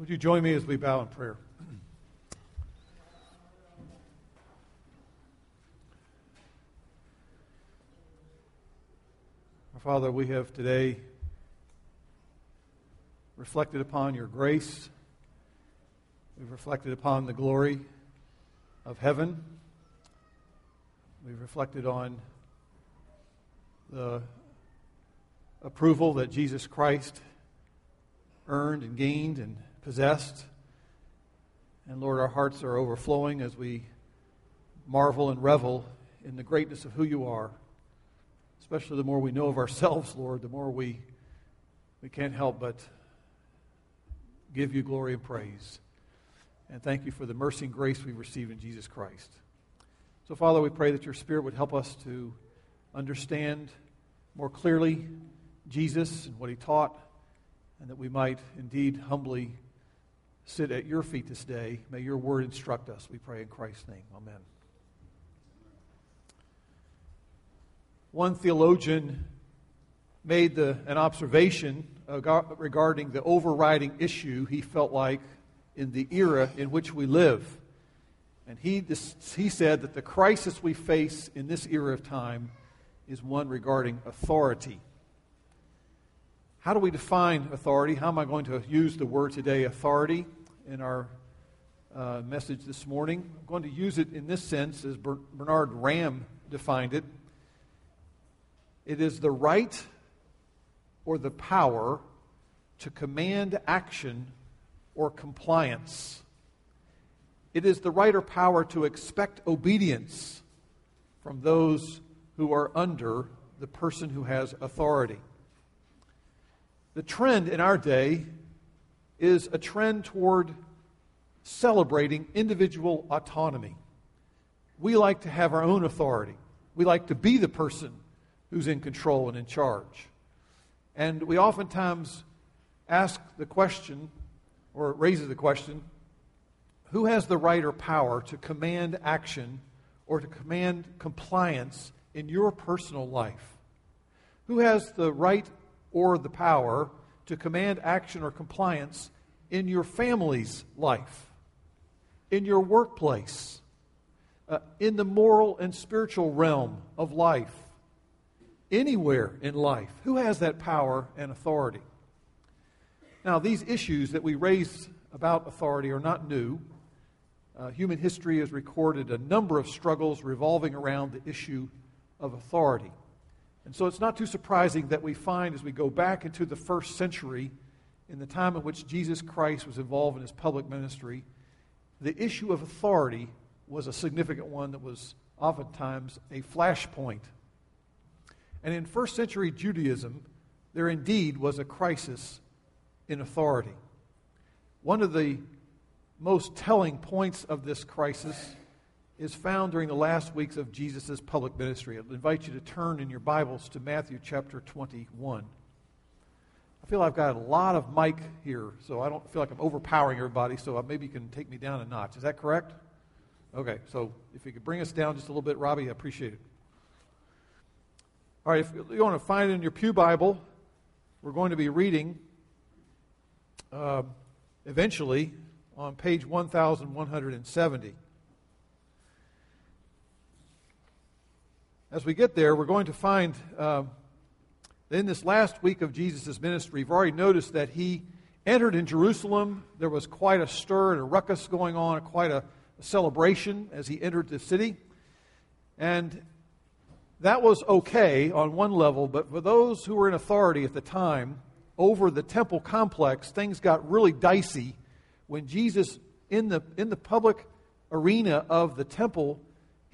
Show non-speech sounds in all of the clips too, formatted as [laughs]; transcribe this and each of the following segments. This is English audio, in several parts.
Would you join me as we bow in prayer? Our Father, we have today reflected upon your grace. We've reflected upon the glory of heaven. We've reflected on the approval that Jesus Christ earned and gained and possessed. And Lord, our hearts are overflowing as we marvel and revel in the greatness of who you are. Especially the more we know of ourselves, Lord, the more we, we can't help but give you glory and praise. And thank you for the mercy and grace we receive in Jesus Christ. So, Father, we pray that your Spirit would help us to understand more clearly Jesus and what he taught, and that we might indeed humbly sit at your feet this day. May your word instruct us, we pray in Christ's name. Amen. One theologian made the, an observation regarding the overriding issue he felt like in the era in which we live. And he, he said that the crisis we face in this era of time is one regarding authority. How do we define authority? How am I going to use the word today, authority, in our uh, message this morning? I'm going to use it in this sense as Bernard Ramm defined it. It is the right or the power to command action or compliance. It is the right or power to expect obedience from those who are under the person who has authority. The trend in our day is a trend toward celebrating individual autonomy. We like to have our own authority. We like to be the person who's in control and in charge. And we oftentimes ask the question, or it raises the question, who has the right or power to command action or to command compliance in your personal life? Who has the right or the power to command action or compliance in your family's life, in your workplace, uh, in the moral and spiritual realm of life, anywhere in life. Who has that power and authority? Now, these issues that we raise about authority are not new. Uh, human history has recorded a number of struggles revolving around the issue of authority. And so it's not too surprising that we find as we go back into the first century, in the time in which Jesus Christ was involved in his public ministry, the issue of authority was a significant one that was oftentimes a flashpoint. And in first century Judaism, there indeed was a crisis in authority. One of the most telling points of this crisis is found during the last weeks of Jesus' public ministry. I'd invite you to turn in your Bibles to Matthew chapter 21. I feel I've got a lot of mic here, so I don't feel like I'm overpowering everybody, so maybe you can take me down a notch. Is that correct? Okay, so if you could bring us down just a little bit, Robbie, I appreciate it. All right, if you want to find it in your Pew Bible, we're going to be reading uh, eventually on page 1170. As we get there, we're going to find uh, in this last week of Jesus' ministry, we've already noticed that he entered in Jerusalem. There was quite a stir and a ruckus going on, quite a, a celebration as he entered the city. And that was okay on one level, but for those who were in authority at the time over the temple complex, things got really dicey when Jesus, in the, in the public arena of the temple,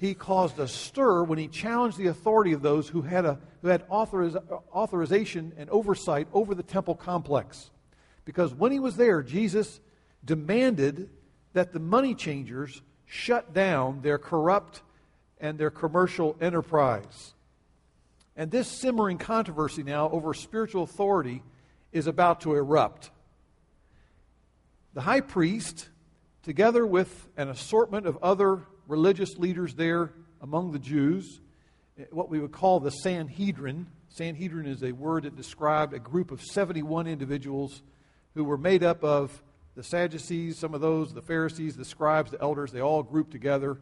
he caused a stir when he challenged the authority of those who had, a, who had authoriz, authorization and oversight over the temple complex. Because when he was there, Jesus demanded that the money changers shut down their corrupt and their commercial enterprise. And this simmering controversy now over spiritual authority is about to erupt. The high priest, together with an assortment of other religious leaders there among the Jews, eh, what we would call the Sanhedrin. Sanhedrin is a word that described a group of 71 individuals who were made up of the Sadducees, some of those, the Pharisees, the scribes, the elders, they all grouped together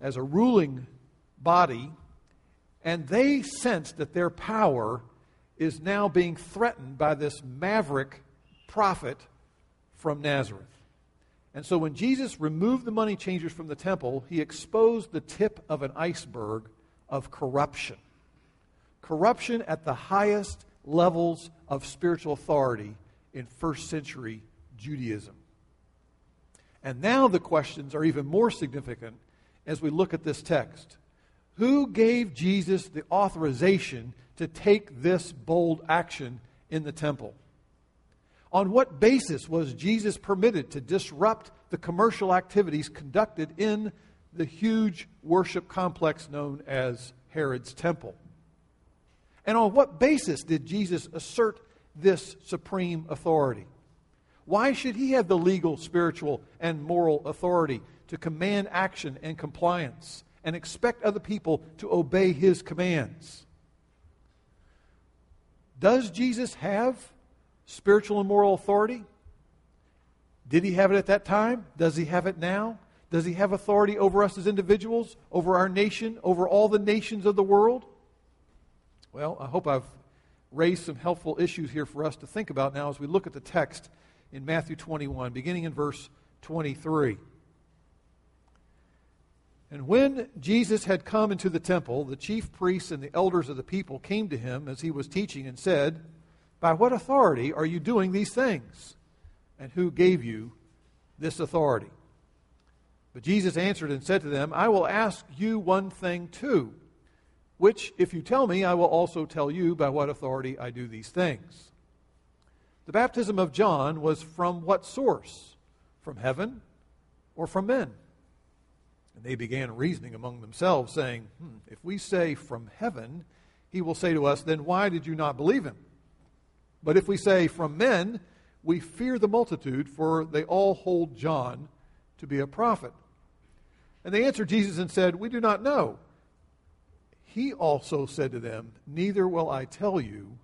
as a ruling body, and they sensed that their power is now being threatened by this maverick prophet from Nazareth. And so when Jesus removed the money changers from the temple, he exposed the tip of an iceberg of corruption. Corruption at the highest levels of spiritual authority in first century Judaism. And now the questions are even more significant as we look at this text. Who gave Jesus the authorization to take this bold action in the temple? On what basis was Jesus permitted to disrupt the commercial activities conducted in the huge worship complex known as Herod's Temple? And on what basis did Jesus assert this supreme authority? Why should he have the legal, spiritual, and moral authority to command action and compliance and expect other people to obey his commands? Does Jesus have spiritual and moral authority? Did he have it at that time? Does he have it now? Does he have authority over us as individuals, over our nation, over all the nations of the world? Well, I hope I've raised some helpful issues here for us to think about now as we look at the text in Matthew 21, beginning in verse 23. And when Jesus had come into the temple, the chief priests and the elders of the people came to him as he was teaching and said, by what authority are you doing these things? And who gave you this authority? But Jesus answered and said to them, I will ask you one thing too, which, if you tell me, I will also tell you by what authority I do these things. The baptism of John was from what source? From heaven or from men? And they began reasoning among themselves, saying, hmm, If we say from heaven, he will say to us, Then why did you not believe him? But if we say from men, we fear the multitude, for they all hold John to be a prophet. And they answered Jesus and said, We do not know. He also said to them, Neither will I tell you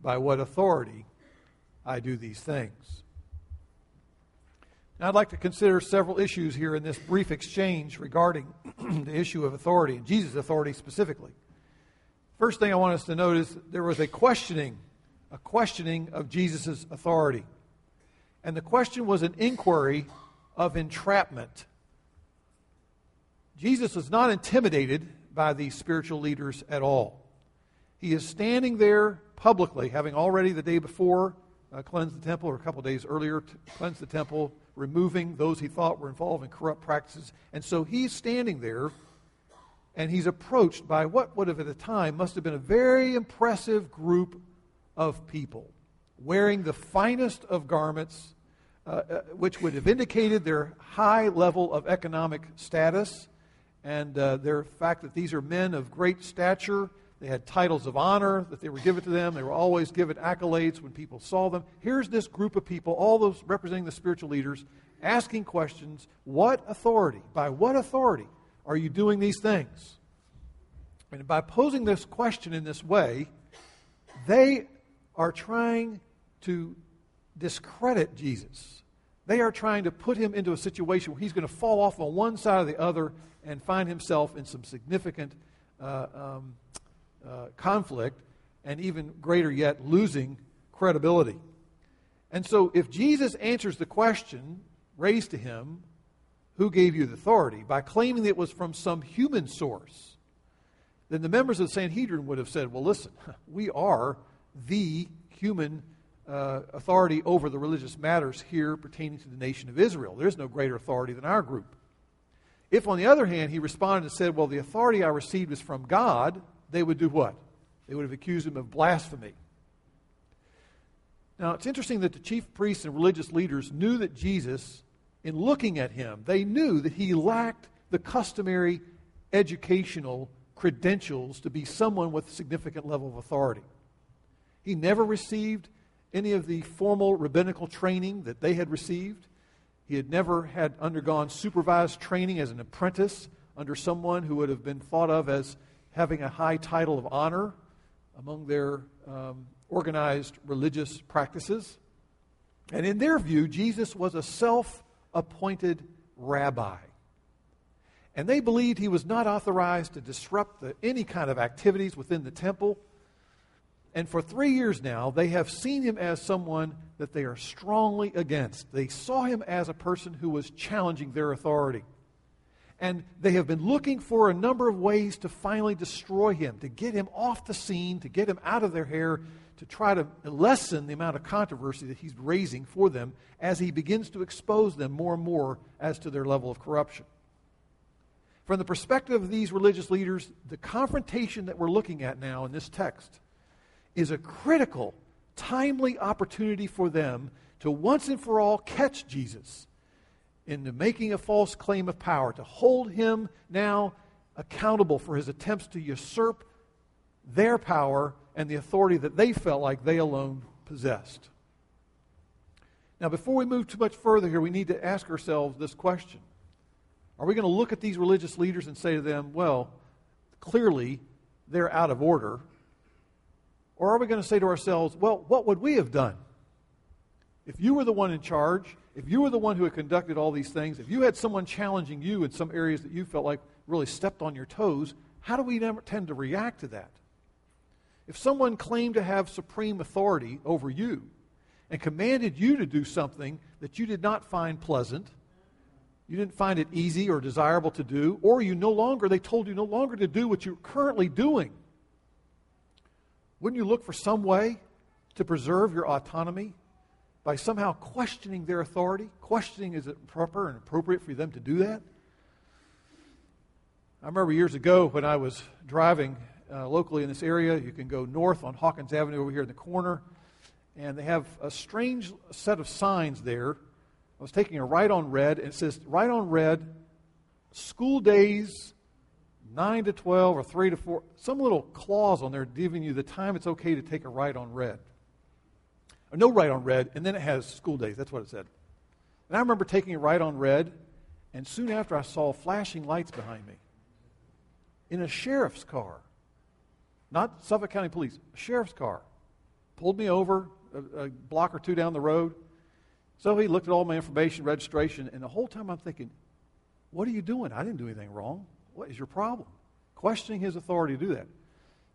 by what authority I do these things. Now, I'd like to consider several issues here in this brief exchange regarding [clears throat] the issue of authority, and Jesus' authority specifically. First thing I want us to notice there was a questioning a questioning of Jesus' authority. And the question was an inquiry of entrapment. Jesus was not intimidated by these spiritual leaders at all. He is standing there publicly, having already the day before uh, cleansed the temple, or a couple days earlier, cleansed the temple, removing those he thought were involved in corrupt practices. And so he's standing there, and he's approached by what would have at the time must have been a very impressive group of people, wearing the finest of garments, uh, uh, which would have indicated their high level of economic status and uh, their fact that these are men of great stature. They had titles of honor that they were given to them. They were always given accolades when people saw them. Here's this group of people, all those representing the spiritual leaders, asking questions What authority, by what authority are you doing these things? And by posing this question in this way, they are trying to discredit Jesus. They are trying to put him into a situation where he's going to fall off on one side or the other and find himself in some significant uh, um, uh, conflict, and even greater yet, losing credibility. And so, if Jesus answers the question raised to him, Who gave you the authority? by claiming that it was from some human source, then the members of the Sanhedrin would have said, Well, listen, [laughs] we are the human uh, authority over the religious matters here pertaining to the nation of Israel. There's no greater authority than our group. If, on the other hand, he responded and said, Well, the authority I received is from God, they would do what? They would have accused him of blasphemy. Now, it's interesting that the chief priests and religious leaders knew that Jesus, in looking at him, they knew that he lacked the customary educational credentials to be someone with a significant level of authority. He never received any of the formal rabbinical training that they had received. He had never had undergone supervised training as an apprentice under someone who would have been thought of as having a high title of honor among their um, organized religious practices. And in their view, Jesus was a self appointed rabbi. And they believed he was not authorized to disrupt the, any kind of activities within the temple. And for three years now, they have seen him as someone that they are strongly against. They saw him as a person who was challenging their authority. And they have been looking for a number of ways to finally destroy him, to get him off the scene, to get him out of their hair, to try to lessen the amount of controversy that he's raising for them as he begins to expose them more and more as to their level of corruption. From the perspective of these religious leaders, the confrontation that we're looking at now in this text is a critical, timely opportunity for them to once and for all catch Jesus into making a false claim of power, to hold him now accountable for his attempts to usurp their power and the authority that they felt like they alone possessed. Now, before we move too much further here, we need to ask ourselves this question Are we going to look at these religious leaders and say to them, well, clearly they're out of order? Or are we going to say to ourselves, well, what would we have done? If you were the one in charge, if you were the one who had conducted all these things, if you had someone challenging you in some areas that you felt like really stepped on your toes, how do we tend to react to that? If someone claimed to have supreme authority over you and commanded you to do something that you did not find pleasant, you didn't find it easy or desirable to do, or you no longer, they told you no longer to do what you're currently doing, wouldn't you look for some way to preserve your autonomy by somehow questioning their authority? Questioning is it proper and appropriate for them to do that? I remember years ago when I was driving uh, locally in this area. You can go north on Hawkins Avenue over here in the corner, and they have a strange set of signs there. I was taking a right on red, and it says right on red, school days 9 to 12 or 3 to 4, some little clause on there giving you the time it's okay to take a right on red. Or no right on red, and then it has school days. That's what it said. And I remember taking a right on red, and soon after I saw flashing lights behind me in a sheriff's car. Not Suffolk County Police, a sheriff's car. Pulled me over a, a block or two down the road. So he looked at all my information, registration, and the whole time I'm thinking, what are you doing? I didn't do anything wrong. What is your problem? Questioning his authority to do that.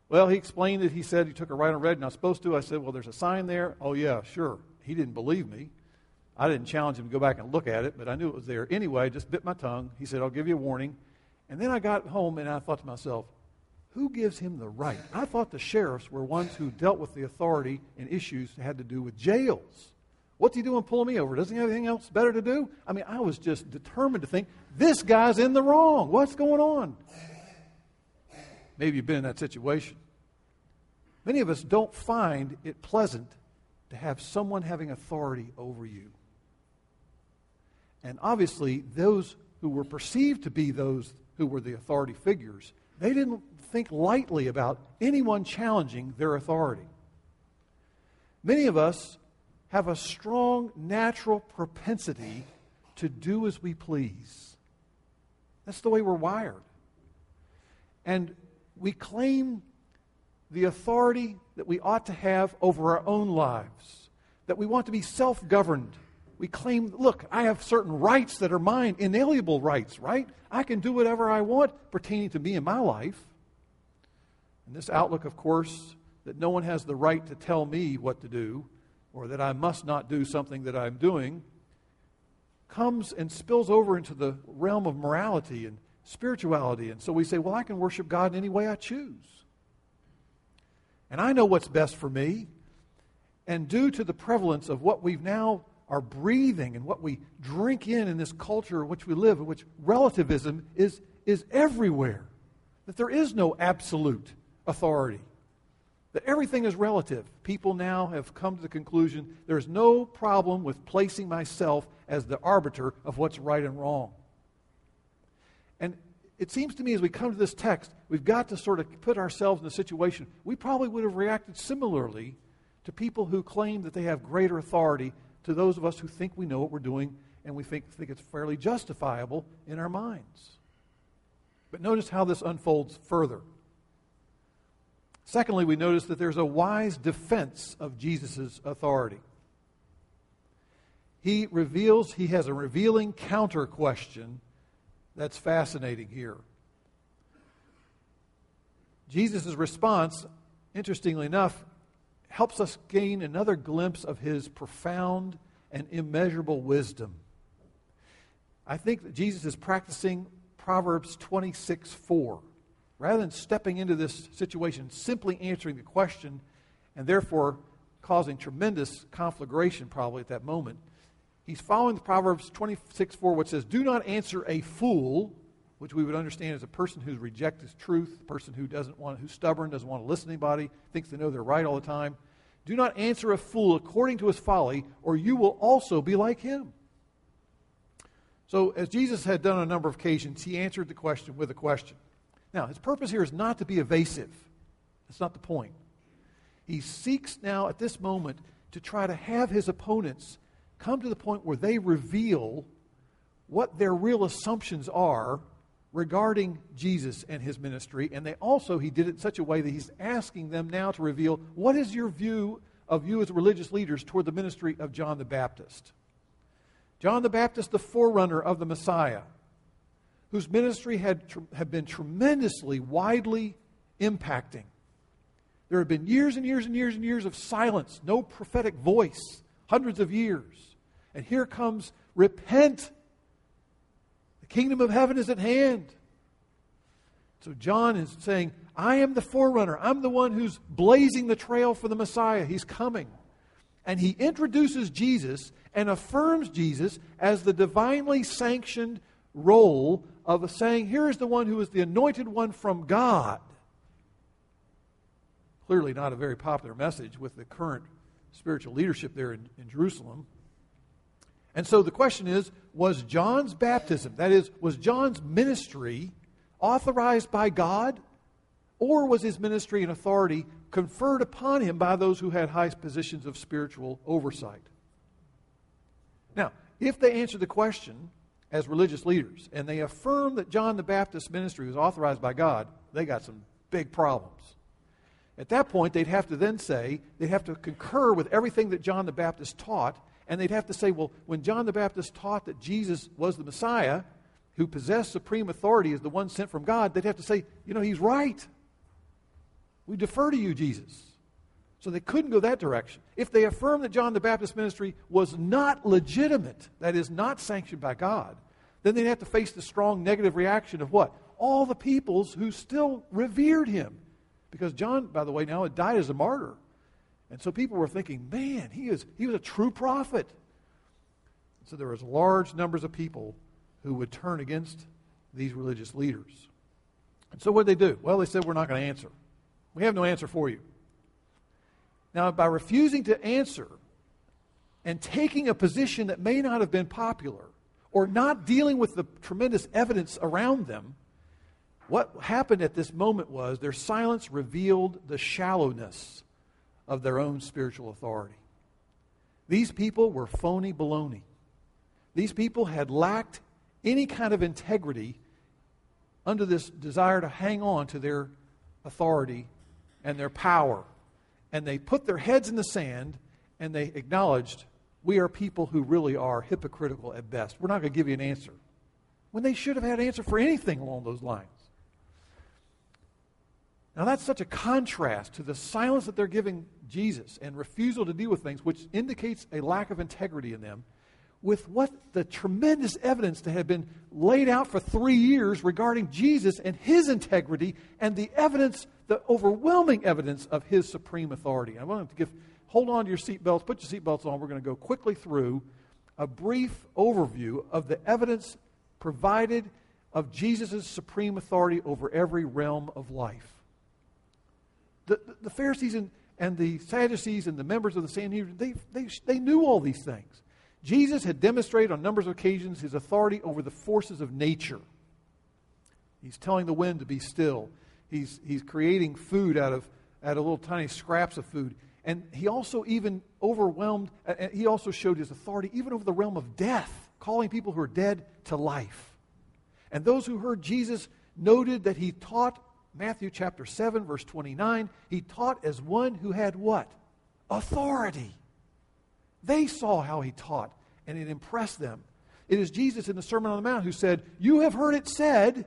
Well, he explained that he said he took a right on red, not supposed to. I said, Well, there's a sign there. Oh, yeah, sure. He didn't believe me. I didn't challenge him to go back and look at it, but I knew it was there. Anyway, I just bit my tongue. He said, I'll give you a warning. And then I got home and I thought to myself, who gives him the right? I thought the sheriffs were ones who dealt with the authority and issues that had to do with jails. What's he doing pulling me over? Doesn't he have anything else better to do? I mean, I was just determined to think, this guy's in the wrong. What's going on? Maybe you've been in that situation. Many of us don't find it pleasant to have someone having authority over you. And obviously, those who were perceived to be those who were the authority figures, they didn't think lightly about anyone challenging their authority. Many of us have a strong natural propensity to do as we please. That's the way we're wired. And we claim the authority that we ought to have over our own lives, that we want to be self governed. We claim, look, I have certain rights that are mine, inalienable rights, right? I can do whatever I want pertaining to me and my life. And this outlook, of course, that no one has the right to tell me what to do or that I must not do something that I'm doing comes and spills over into the realm of morality and spirituality. And so we say, well, I can worship God in any way I choose. And I know what's best for me. And due to the prevalence of what we've now are breathing and what we drink in in this culture in which we live, in which relativism is, is everywhere, that there is no absolute authority that everything is relative. People now have come to the conclusion there's no problem with placing myself as the arbiter of what's right and wrong. And it seems to me as we come to this text, we've got to sort of put ourselves in a situation. We probably would have reacted similarly to people who claim that they have greater authority to those of us who think we know what we're doing and we think, think it's fairly justifiable in our minds. But notice how this unfolds further. Secondly, we notice that there's a wise defense of Jesus' authority. he reveals, he has a revealing counter question that's fascinating here. Jesus' response, interestingly enough, helps us gain another glimpse of his profound and immeasurable wisdom. I think that Jesus is practicing Proverbs 26 4. Rather than stepping into this situation, simply answering the question, and therefore causing tremendous conflagration probably at that moment, he's following the Proverbs 26 4, which says, Do not answer a fool, which we would understand as a person who rejects truth, a person who doesn't want, who's stubborn, doesn't want to listen to anybody, thinks they know they're right all the time. Do not answer a fool according to his folly, or you will also be like him. So, as Jesus had done on a number of occasions, he answered the question with a question. Now, his purpose here is not to be evasive. That's not the point. He seeks now at this moment to try to have his opponents come to the point where they reveal what their real assumptions are regarding Jesus and his ministry. And they also, he did it in such a way that he's asking them now to reveal what is your view of you as religious leaders toward the ministry of John the Baptist? John the Baptist, the forerunner of the Messiah, whose ministry had, had been tremendously, widely impacting. There have been years and years and years and years of silence, no prophetic voice, hundreds of years. And here comes repent. The kingdom of heaven is at hand. So John is saying, I am the forerunner. I'm the one who's blazing the trail for the Messiah. He's coming. And he introduces Jesus and affirms Jesus as the divinely sanctioned role of saying, Here is the one who is the anointed one from God. Clearly, not a very popular message with the current spiritual leadership there in, in Jerusalem. And so the question is was John's baptism, that is, was John's ministry authorized by God, or was his ministry and authority conferred upon him by those who had high positions of spiritual oversight? Now, if they answer the question as religious leaders and they affirm that John the Baptist's ministry was authorized by God, they got some big problems. At that point, they'd have to then say, they'd have to concur with everything that John the Baptist taught, and they'd have to say, well, when John the Baptist taught that Jesus was the Messiah, who possessed supreme authority as the one sent from God, they'd have to say, you know, he's right. We defer to you, Jesus. So they couldn't go that direction. If they affirm that John the Baptist ministry was not legitimate, that is, not sanctioned by God, then they'd have to face the strong negative reaction of what? All the peoples who still revered him. Because John, by the way, now had died as a martyr. And so people were thinking, man, he, is, he was a true prophet. So there was large numbers of people who would turn against these religious leaders. And so what did they do? Well, they said, we're not going to answer. We have no answer for you. Now, by refusing to answer and taking a position that may not have been popular or not dealing with the tremendous evidence around them, what happened at this moment was their silence revealed the shallowness of their own spiritual authority. These people were phony baloney. These people had lacked any kind of integrity under this desire to hang on to their authority and their power and they put their heads in the sand and they acknowledged, we are people who really are hypocritical at best. We're not going to give you an answer. When they should have had an answer for anything along those lines. Now, that's such a contrast to the silence that they're giving Jesus and refusal to deal with things, which indicates a lack of integrity in them, with what the tremendous evidence that had been laid out for three years regarding Jesus and his integrity and the evidence the overwhelming evidence of his supreme authority. I want to give, hold on to your seatbelts, put your seatbelts on. We're going to go quickly through a brief overview of the evidence provided of Jesus' supreme authority over every realm of life. The, the, the Pharisees and, and the Sadducees and the members of the Sanhedrin, they, they, they knew all these things. Jesus had demonstrated on numbers of occasions his authority over the forces of nature. He's telling the wind to be still he's, he's creating food out of, out of little tiny scraps of food. And he also even overwhelmed, and he also showed his authority even over the realm of death, calling people who are dead to life. And those who heard Jesus noted that he taught, Matthew chapter 7, verse 29, he taught as one who had what? Authority. They saw how he taught and it impressed them. It is Jesus in the Sermon on the Mount who said, You have heard it said,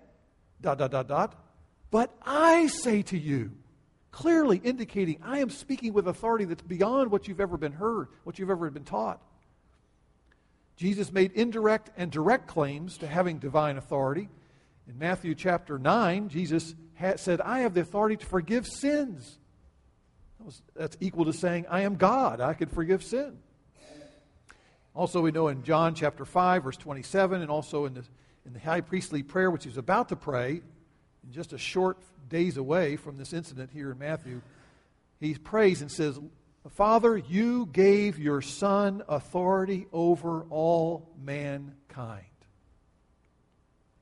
dot, dot, dot, dot, but I say to you, clearly indicating I am speaking with authority that's beyond what you've ever been heard, what you've ever been taught. Jesus made indirect and direct claims to having divine authority. In Matthew chapter 9, Jesus said, I have the authority to forgive sins. That was, that's equal to saying, I am God. I can forgive sin. Also, we know in John chapter 5, verse 27, and also in the, in the high priestly prayer, which he's about to pray, in just a short days away from this incident here in Matthew, he prays and says, Father, you gave your Son authority over all mankind.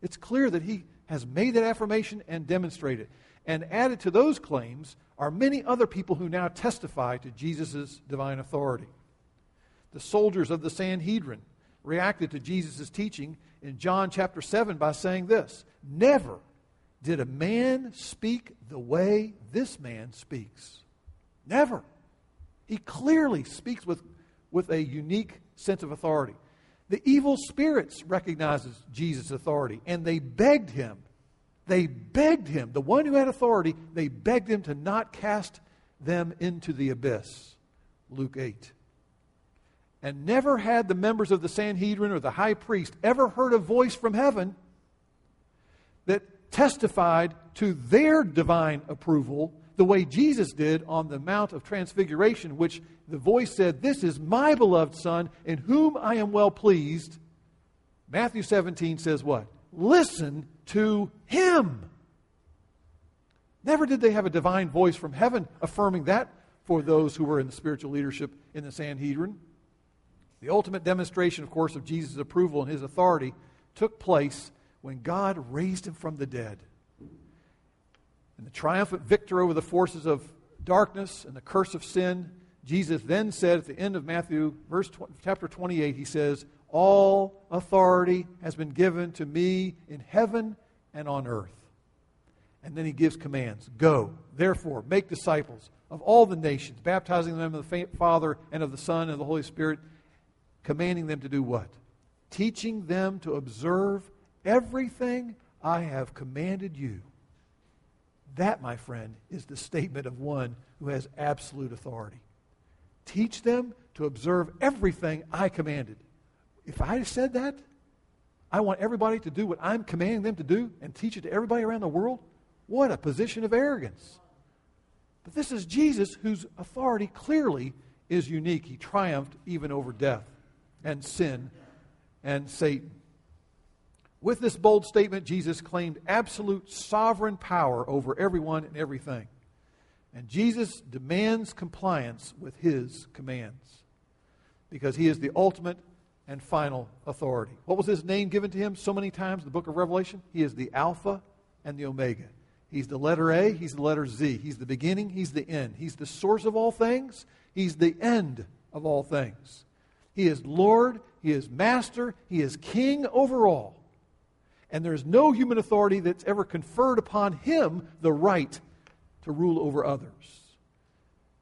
It's clear that he has made that affirmation and demonstrated. it. And added to those claims are many other people who now testify to Jesus' divine authority. The soldiers of the Sanhedrin reacted to Jesus' teaching in John chapter 7 by saying this Never did a man speak the way this man speaks. Never. He clearly speaks with, with a unique sense of authority. The evil spirits recognizes Jesus' authority, and they begged him. They begged him, the one who had authority, they begged him to not cast them into the abyss. Luke 8. And never had the members of the Sanhedrin or the high priest ever heard a voice from heaven that testified to their divine approval the way Jesus did on the Mount of Transfiguration, which the voice said, This is my beloved Son, in whom I am well pleased. Matthew 17 says what? Listen to him. Never did they have a divine voice from heaven affirming that for those who were in the spiritual leadership in the Sanhedrin. The ultimate demonstration, of course, of Jesus' approval and his authority took place when God raised him from the dead. And the triumphant victor over the forces of darkness and the curse of sin, Jesus then said at the end of Matthew, verse chapter 28, he says, All authority has been given to me in heaven and on earth. And then he gives commands Go, therefore, make disciples of all the nations, baptizing them in the Father and of the Son and of the Holy Spirit, commanding them to do what? Teaching them to observe everything I have commanded you. That, my friend, is the statement of one who has absolute authority. Teach them to observe everything I commanded. If I said that, I want everybody to do what I'm commanding them to do and teach it to everybody around the world. What a position of arrogance. But this is Jesus whose authority clearly is unique. He triumphed even over death and sin and Satan. With this bold statement, Jesus claimed absolute sovereign power over everyone and everything. And Jesus demands compliance with his commands because he is the ultimate and final authority. What was his name given to him so many times in the book of Revelation? He is the Alpha and the Omega. He's the letter A, he's the letter Z. He's the beginning, he's the end. He's the source of all things, he's the end of all things. He is Lord, he is Master, he is King over all and there is no human authority that's ever conferred upon him the right to rule over others.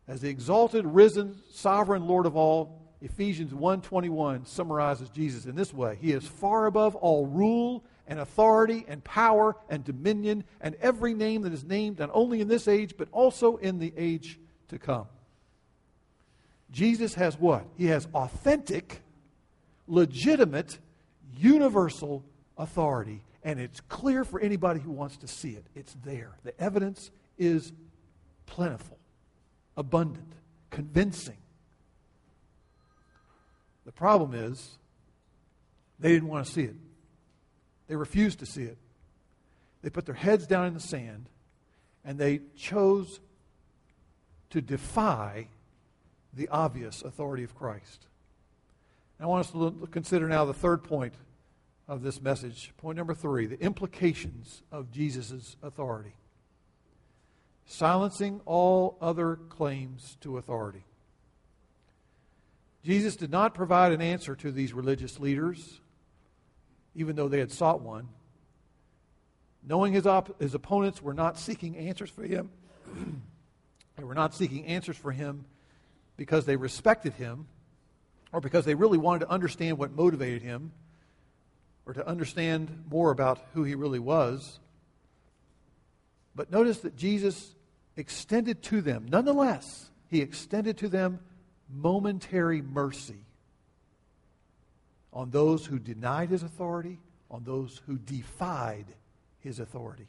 As the exalted, risen, sovereign Lord of all, Ephesians 1:21 summarizes Jesus in this way. He is far above all rule and authority and power and dominion and every name that is named not only in this age but also in the age to come. Jesus has what? He has authentic, legitimate, universal authority. And it's clear for anybody who wants to see it. It's there. The evidence is plentiful, abundant, convincing. The problem is, they didn't want to see it. They refused to see it. They put their heads down in the sand and they chose to defy the obvious authority of Christ. I want us to consider now the third point of this message. Point number three the implications of Jesus' authority. Silencing all other claims to authority. Jesus did not provide an answer to these religious leaders, even though they had sought one. Knowing his, op- his opponents were not seeking answers for him, [clears throat] they were not seeking answers for him because they respected him or because they really wanted to understand what motivated him, or to understand more about who he really was. But notice that Jesus extended to them, nonetheless, he extended to them momentary mercy on those who denied his authority, on those who defied his authority.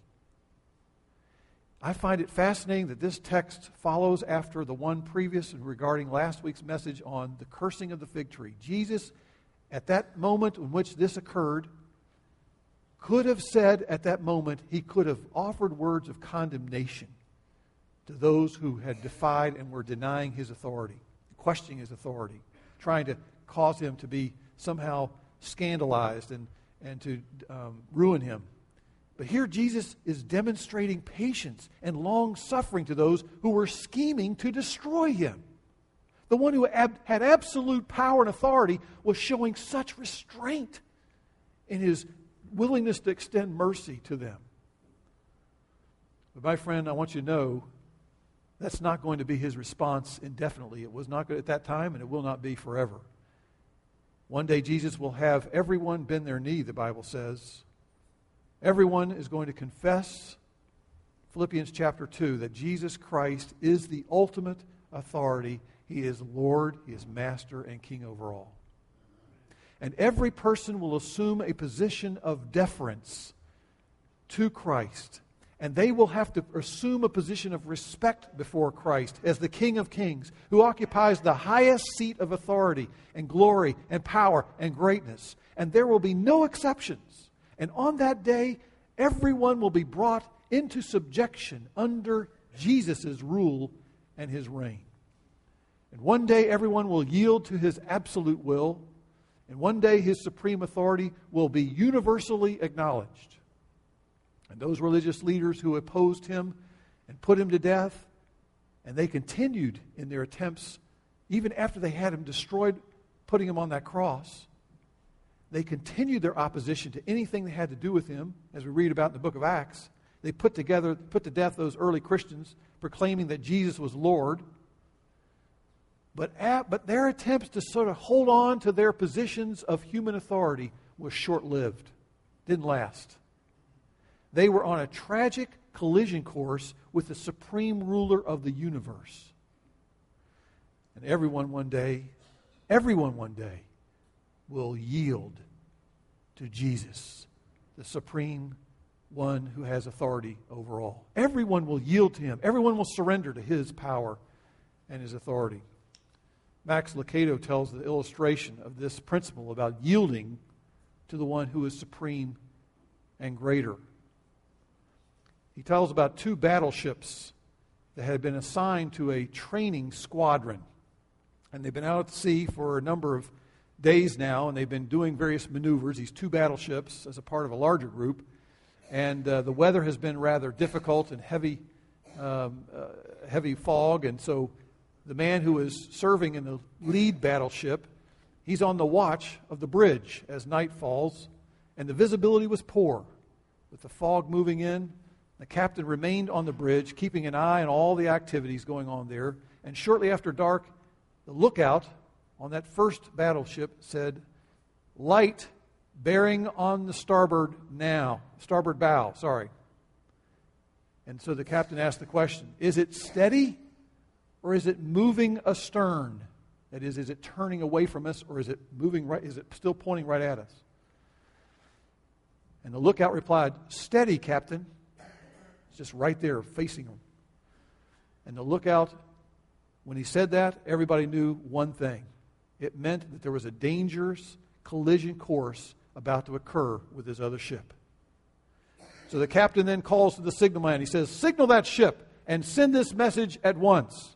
I find it fascinating that this text follows after the one previous regarding last week's message on the cursing of the fig tree. Jesus, at that moment in which this occurred, could have said at that moment, he could have offered words of condemnation to those who had defied and were denying his authority, questioning his authority, trying to cause him to be somehow scandalized and, and to um, ruin him. But here Jesus is demonstrating patience and long suffering to those who were scheming to destroy him. The one who ab- had absolute power and authority was showing such restraint in his willingness to extend mercy to them. But, my friend, I want you to know that's not going to be his response indefinitely. It was not good at that time, and it will not be forever. One day, Jesus will have everyone bend their knee, the Bible says, Everyone is going to confess, Philippians chapter 2, that Jesus Christ is the ultimate authority. He is Lord, He is Master, and King over all. And every person will assume a position of deference to Christ. And they will have to assume a position of respect before Christ as the King of Kings, who occupies the highest seat of authority and glory and power and greatness. And there will be no exceptions. And on that day, everyone will be brought into subjection under Jesus' rule and his reign. And one day, everyone will yield to his absolute will. And one day, his supreme authority will be universally acknowledged. And those religious leaders who opposed him and put him to death, and they continued in their attempts, even after they had him destroyed, putting him on that cross, they continued their opposition to anything that had to do with him, as we read about in the book of Acts. They put together, put to death those early Christians, proclaiming that Jesus was Lord. But, at, but their attempts to sort of hold on to their positions of human authority was short lived, didn't last. They were on a tragic collision course with the supreme ruler of the universe. And everyone one day, everyone one day, will yield to Jesus, the supreme one who has authority over all. Everyone will yield to him, everyone will surrender to his power and his authority. Max Lucado tells the illustration of this principle about yielding to the one who is supreme and greater. He tells about two battleships that had been assigned to a training squadron. And they've been out at sea for a number of days now, and they've been doing various maneuvers, these two battleships, as a part of a larger group. And uh, the weather has been rather difficult and heavy, um, uh, heavy fog. And so the man who is serving in the lead battleship, he's on the watch of the bridge as night falls, and the visibility was poor. With the fog moving in, the captain remained on the bridge, keeping an eye on all the activities going on there. And shortly after dark, the lookout on that first battleship said, Light bearing on the starboard now, starboard bow, sorry. And so the captain asked the question Is it steady or is it moving astern? That is, is it turning away from us or is it moving right? Is it still pointing right at us? And the lookout replied, Steady, Captain. It's just right there facing him. And the lookout, when he said that, everybody knew one thing it meant that there was a dangerous collision course about to occur with his other ship. So the captain then calls to the signalman. He says, Signal that ship and send this message at once.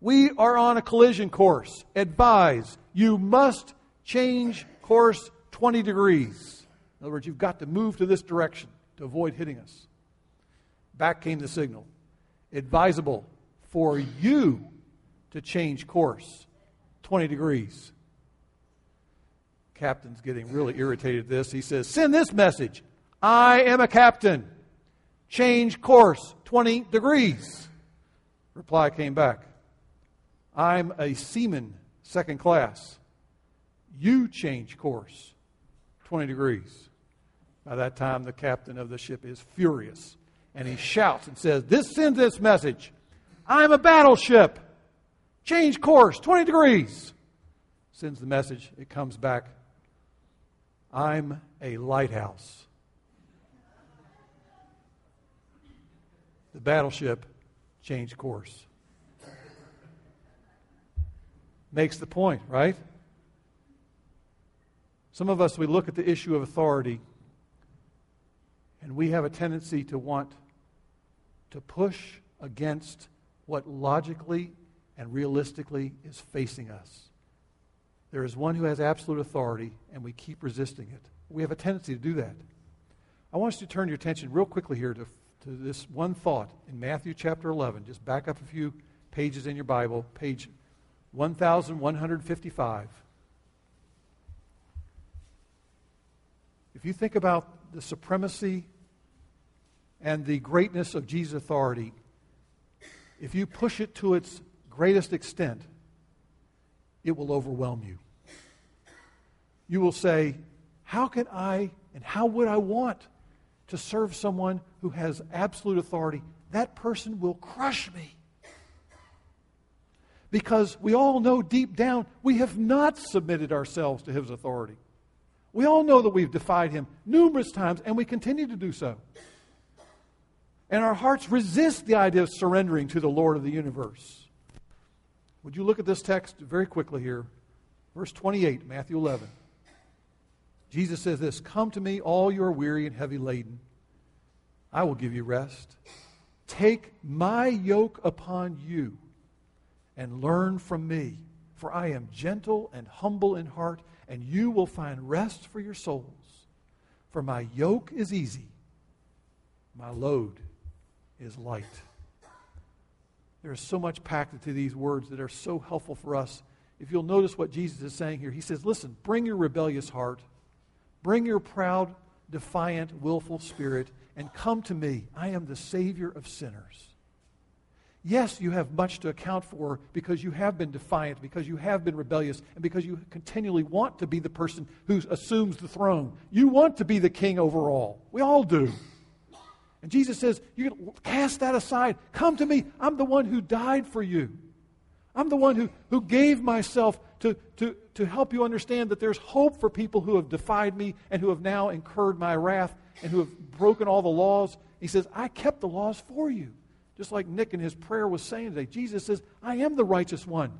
We are on a collision course. Advise, you must change course 20 degrees. In other words, you've got to move to this direction to avoid hitting us. Back came the signal. Advisable for you to change course 20 degrees. Captain's getting really irritated at this. He says, Send this message I am a captain. Change course 20 degrees. Reply came back I'm a seaman, second class. you change course 20 degrees. By that time, the captain of the ship is furious and he shouts and says, This sends this message I'm a battleship. Change course 20 degrees. Sends the message. It comes back I'm a lighthouse. The battleship changed course. Makes the point, right? Some of us, we look at the issue of authority and we have a tendency to want to push against what logically and realistically is facing us. There is one who has absolute authority, and we keep resisting it. We have a tendency to do that. I want you to turn your attention real quickly here to, to this one thought in Matthew chapter 11. Just back up a few pages in your Bible, page 1155. If you think about the supremacy and the greatness of Jesus' authority, if you push it to its greatest extent, it will overwhelm you. You will say, How can I and how would I want to serve someone who has absolute authority? That person will crush me. Because we all know deep down we have not submitted ourselves to his authority. We all know that we've defied him numerous times, and we continue to do so. And our hearts resist the idea of surrendering to the Lord of the universe. Would you look at this text very quickly here? Verse 28, Matthew 11. Jesus says this Come to me, all you are weary and heavy laden. I will give you rest. Take my yoke upon you and learn from me, for I am gentle and humble in heart, and you will find rest for your souls. For my yoke is easy, my load is light. There is so much packed into these words that are so helpful for us. If you'll notice what Jesus is saying here, he says, Listen, bring your rebellious heart, bring your proud, defiant, willful spirit, and come to me. I am the Savior of sinners. Yes, you have much to account for because you have been defiant, because you have been rebellious, and because you continually want to be the person who assumes the throne. You want to be the king over all. We all do. And Jesus says, You cast that aside. Come to me. I'm the one who died for you. I'm the one who, who gave myself to, to, to help you understand that there's hope for people who have defied me and who have now incurred my wrath and who have broken all the laws. He says, I kept the laws for you. Just like Nick in his prayer was saying today. Jesus says, I am the righteous one.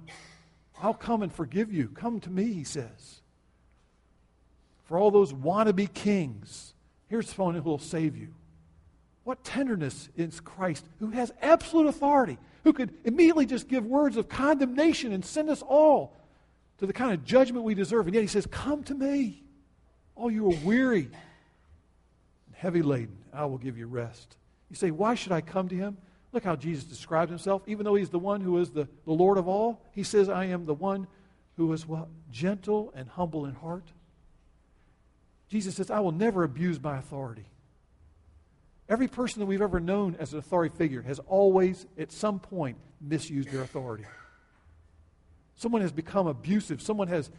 I'll come and forgive you. Come to me, he says. For all those wannabe kings, here's someone who will save you. What tenderness is Christ, who has absolute authority, who could immediately just give words of condemnation and send us all to the kind of judgment we deserve. And yet he says, Come to me, all you are weary and heavy laden. I will give you rest. You say, Why should I come to him? Look how Jesus describes himself. Even though he's the one who is the, the Lord of all, he says, I am the one who is what? Gentle and humble in heart. Jesus says, I will never abuse my authority. Every person that we've ever known as an authority figure has always, at some point, misused their authority. Someone has become abusive. Someone has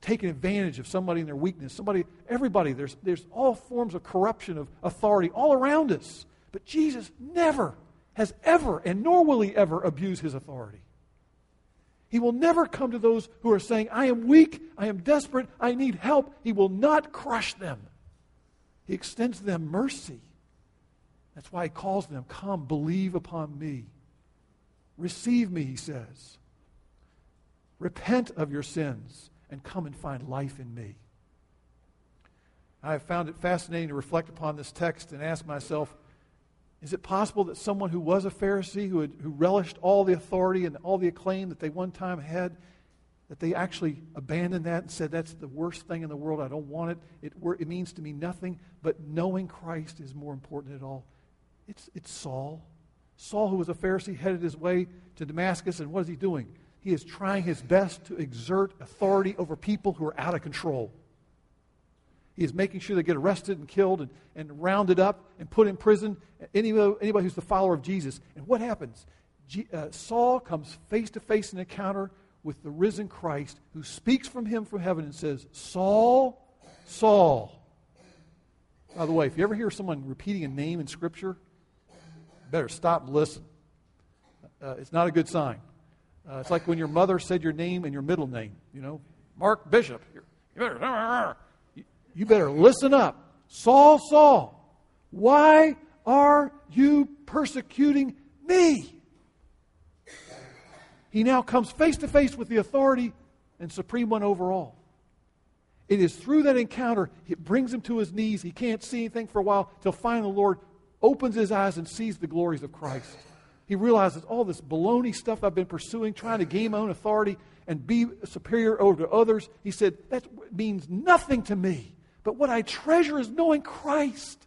taken advantage of somebody in their weakness. Somebody, everybody, there's, there's all forms of corruption of authority all around us. But Jesus never has ever, and nor will he ever, abuse his authority. He will never come to those who are saying, I am weak, I am desperate, I need help. He will not crush them. He extends them mercy. That's why he calls them, Come, believe upon me. Receive me, he says. Repent of your sins and come and find life in me. I have found it fascinating to reflect upon this text and ask myself is it possible that someone who was a Pharisee, who, had, who relished all the authority and all the acclaim that they one time had, that they actually abandoned that and said, That's the worst thing in the world. I don't want it. It, it means to me nothing, but knowing Christ is more important at all. It's, it's Saul. Saul, who was a Pharisee, headed his way to Damascus, and what is he doing? He is trying his best to exert authority over people who are out of control. He is making sure they get arrested and killed and, and rounded up and put in prison. Anybody, anybody who's the follower of Jesus. And what happens? G, uh, Saul comes face to face in an encounter with the risen Christ who speaks from him from heaven and says, Saul, Saul. By the way, if you ever hear someone repeating a name in Scripture, better stop and listen. Uh, it's not a good sign. Uh, it's like when your mother said your name and your middle name. You know, Mark Bishop. You better, you better listen up. Saul, Saul, why are you persecuting me? He now comes face to face with the authority and supreme one over all. It is through that encounter, it brings him to his knees. He can't see anything for a while till finally the Lord opens his eyes and sees the glories of Christ. He realizes all this baloney stuff I've been pursuing, trying to gain my own authority and be superior over to others. He said, that means nothing to me. But what I treasure is knowing Christ,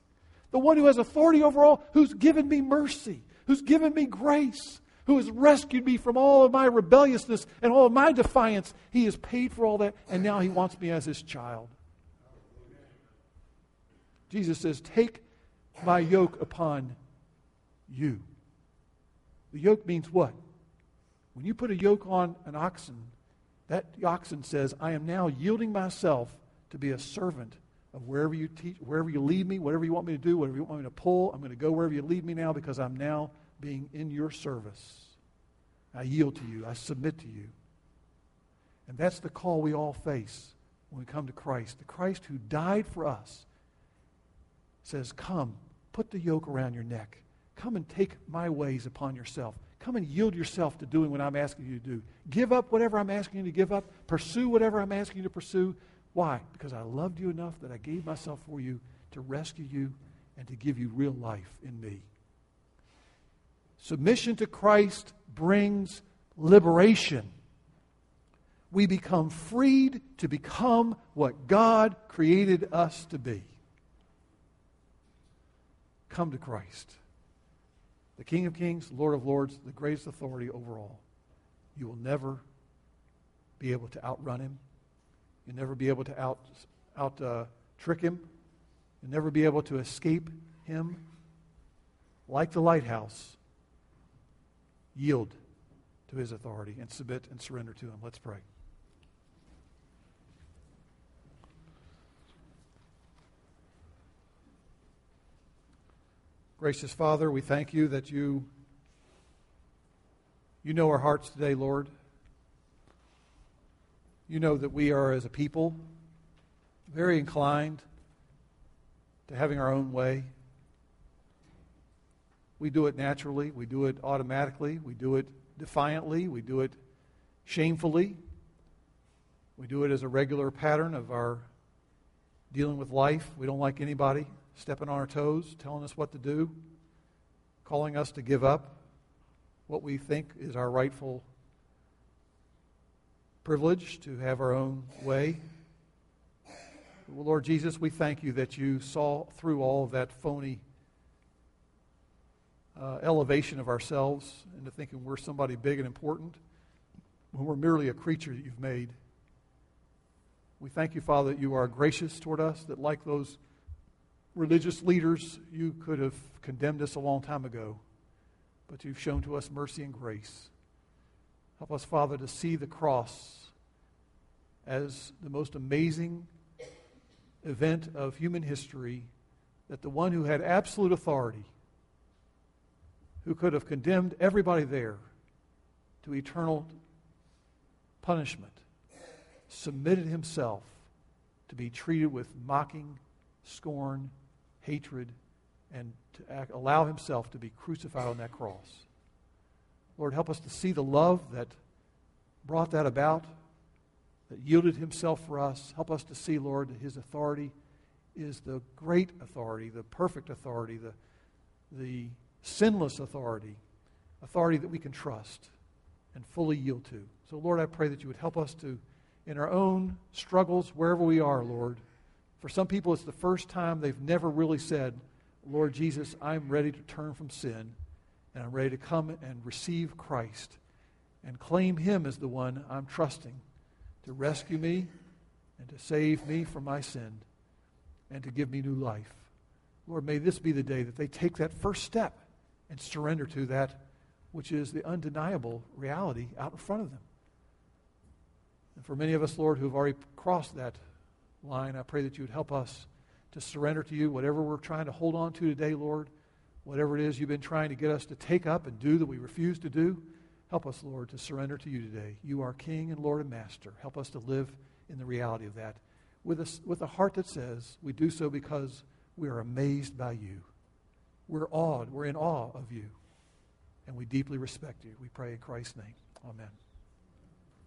the one who has authority over all, who's given me mercy, who's given me grace, who has rescued me from all of my rebelliousness and all of my defiance. He has paid for all that, and now he wants me as his child. Jesus says, Take my yoke upon you. The yoke means what? When you put a yoke on an oxen, that oxen says, I am now yielding myself to be a servant of wherever you teach, wherever you lead me, whatever you want me to do, whatever you want me to pull, I'm going to go wherever you lead me now because I'm now being in your service. I yield to you. I submit to you. And that's the call we all face when we come to Christ. The Christ who died for us says, Come, put the yoke around your neck. Come and take my ways upon yourself. Come and yield yourself to doing what I'm asking you to do. Give up whatever I'm asking you to give up. Pursue whatever I'm asking you to pursue. Why? Because I loved you enough that I gave myself for you to rescue you and to give you real life in me. Submission to Christ brings liberation. We become freed to become what God created us to be. Come to Christ the King of Kings, Lord of Lords, the greatest authority over all. You will never be able to outrun him. You'll never be able to out, out uh, trick him. You'll never be able to escape him. Like the lighthouse, yield to his authority and submit and surrender to him. Let's pray. Gracious Father, we thank you that you, you know our hearts today, Lord. You know that we are, as a people, very inclined to having our own way. We do it naturally, we do it automatically, we do it defiantly, we do it shamefully. We do it as a regular pattern of our dealing with life. We don't like anybody stepping on our toes, telling us what to do, calling us to give up what we think is our rightful privilege to have our own way. Well, Lord Jesus, we thank you that you saw through all of that phony uh, elevation of ourselves into thinking we're somebody big and important when we're merely a creature that you've made. We thank you, Father, that you are gracious toward us, that like those religious leaders, you could have condemned us a long time ago, but you've shown to us mercy and grace. Help us, Father, to see the cross as the most amazing event of human history that the one who had absolute authority, who could have condemned everybody there to eternal punishment, submitted himself to be treated with mocking, scorn, hatred, and to act, allow himself to be crucified on that cross. Lord, help us to see the love that brought that about, that yielded himself for us. Help us to see, Lord, that his authority is the great authority, the perfect authority, the, the sinless authority, authority that we can trust and fully yield to. So, Lord, I pray that you would help us to, in our own struggles, wherever we are, Lord, for some people, it's the first time they've never really said, Lord Jesus, I'm ready to turn from sin and I'm ready to come and receive Christ and claim Him as the one I'm trusting to rescue me and to save me from my sin and to give me new life. Lord, may this be the day that they take that first step and surrender to that which is the undeniable reality out in front of them. And for many of us, Lord, who have already crossed that line, I pray that you would help us to surrender to you whatever we're trying to hold on to today, Lord, whatever it is you've been trying to get us to take up and do that we refuse to do. Help us, Lord, to surrender to you today. You are King and Lord and Master. Help us to live in the reality of that with a, with a heart that says we do so because we are amazed by you. We're awed, we're in awe of you, and we deeply respect you. We pray in Christ's name. Amen.